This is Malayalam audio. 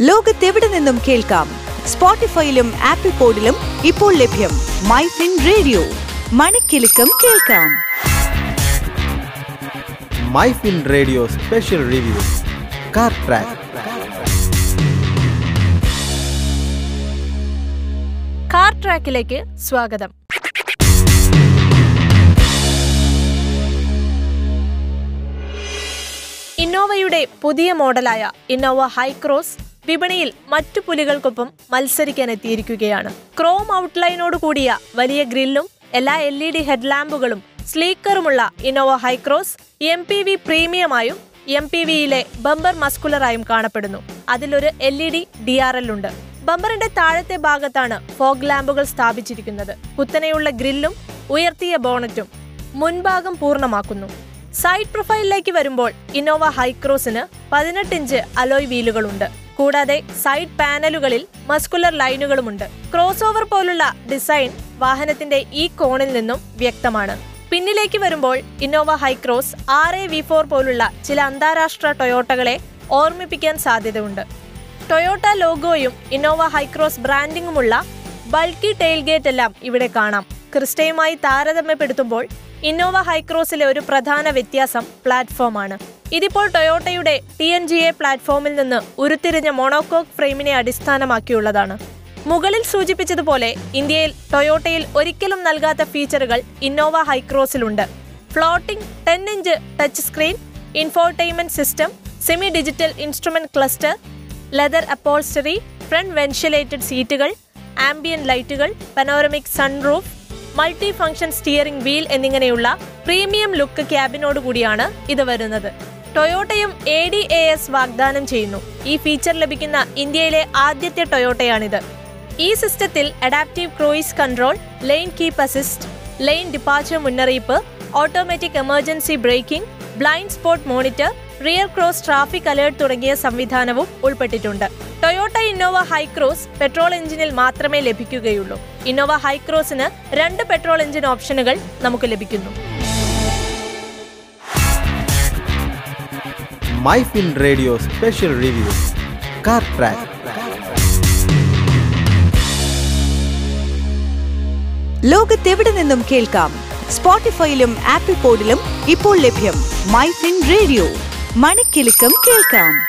ലോകത്തെവിടെ നിന്നും കേൾക്കാം? സ്പോട്ടിഫൈയിലും ആപ്പിൾ പോഡിലും ഇപ്പോൾ ലഭ്യം മൈ ഫിൻ റേഡിയോ. മണിക്കെലക്കം കേൾക്കാം. My fin radio special review. Car track. Car ട്രാക്കിലേക്ക് സ്വാഗതം. ഇന്നോവയുടെ പുതിയ മോഡലായ ഇന്നോവ ഹൈക്രോസ് വിപണിയിൽ മറ്റു പുലികൾക്കൊപ്പം മത്സരിക്കാൻ എത്തിയിരിക്കുകയാണ് ക്രോം ഔട്ട്ലൈനോട് കൂടിയ വലിയ ഗ്രില്ലും എല്ലാ എൽ ഇ ഡി ഹെഡ്ലാമ്പുകളും സ്ലീക്കറുമുള്ള Innova Hycross M P V പ്രീമിയമായും M P വിയിലെ ബമ്പർ മസ്കുലറായും കാണപ്പെടുന്നു. അതിലൊരു L E D D R L ഉണ്ട്. ബമ്പറിന്റെ താഴത്തെ ഭാഗത്താണ് ഫോഗ് ലാമ്പുകൾ സ്ഥാപിച്ചിരിക്കുന്നത്. കുത്തനെയുള്ള ഗ്രില്ലും ഉയർത്തിയ ബോണറ്റും മുൻഭാഗം പൂർണമാക്കുന്നു. സൈഡ് പ്രൊഫൈലിലേക്ക് വരുമ്പോൾ ഇന്നോവ ഹൈക്രോസിന് പതിനെട്ട് ഇഞ്ച് അലോയ് വീലുകളുണ്ട്. കൂടാതെ സൈഡ് പാനലുകളിൽ മസ്കുലർ ലൈനുകളുമുണ്ട്. ക്രോസ് ഓവർ പോലുള്ള ഡിസൈൻ വാഹനത്തിന്റെ ഈ കോണിൽ നിന്നും വ്യക്തമാണ്. പിന്നിലേക്ക് വരുമ്പോൾ Innova Hycross R A V four പോലുള്ള ചില അന്താരാഷ്ട്ര ടൊയോട്ടകളെ ഓർമ്മിപ്പിക്കാൻ സാധ്യതയുണ്ട്. ടൊയോട്ട ലോഗോയും ഇന്നോവ ഹൈക്രോസ് ബ്രാൻഡിങ്ങുമുള്ള ബൾക്കി ടെയിൽഗേറ്റ് എല്ലാം ഇവിടെ കാണാം. ക്രിസ്റ്റയുമായി താരതമ്യപ്പെടുത്തുമ്പോൾ ഇന്നോവ ഹൈക്രോസിലെ ഒരു പ്രധാന വ്യത്യാസം പ്ലാറ്റ്ഫോമാണ്. ഇതിപ്പോൾ ടൊയോട്ടയുടെ ടി എൻ ജി എ പ്ലാറ്റ്ഫോമിൽ നിന്ന് ഉരുത്തിരിഞ്ഞ മോണോകോക്ക് ഫ്രെയിമിനെ അടിസ്ഥാനമാക്കിയുള്ളതാണ്. മുകളിൽ സൂചിപ്പിച്ചതുപോലെ ഇന്ത്യയിൽ ടൊയോട്ടയിൽ ഒരിക്കലും നൽകാത്ത ഫീച്ചറുകൾ Innova ഹൈക്രോസിലുണ്ട്. Floating ten inch touch screen infotainment system semi digital instrument cluster leather upholstery front ventilated സീറ്റുകൾ ആംബിയൻ ലൈറ്റുകൾ panoramic sunroof multi function steering wheel എന്നിങ്ങനെയുള്ള പ്രീമിയം ലുക്ക് ക്യാബിനോട് കൂടിയാണ് ഇത് വരുന്നത്. ടൊയോട്ടയും എ ഡി എ എസ് വാഗ്ദാനം ചെയ്യുന്നു. ഈ ഫീച്ചർ ലഭിക്കുന്ന ഇന്ത്യയിലെ ആദ്യത്തെ ടൊയോട്ടയാണിത്. ഈ സിസ്റ്റത്തിൽ adaptive cruise control lane keep assist lane departure മുന്നറിയിപ്പ് automatic emergency braking blind spot monitor rear cross traffic alert തുടങ്ങിയ സംവിധാനവും ഉൾപ്പെട്ടിട്ടുണ്ട്. ടൊയോട്ട ഇന്നോവ ഹൈക്രോസ് പെട്രോൾ എഞ്ചിനിൽ മാത്രമേ ലഭിക്കുകയുള്ളൂ. ഇന്നോവ ഹൈക്രോസിന് രണ്ട് പെട്രോൾ എഞ്ചിൻ ഓപ്ഷനുകൾ നമുക്ക് ലഭിക്കുന്നു. My fin radio special review. Car track. ലോകത്തെവിടെ നിന്നും കേൾക്കാം? സ്പോട്ടിഫൈയിലും ആപ്പിൾ പോഡിലും ഇപ്പോൾ ലഭ്യം മൈഫിൻ റേഡിയോ. മണിക്കെലക്കം കേൾക്കാം.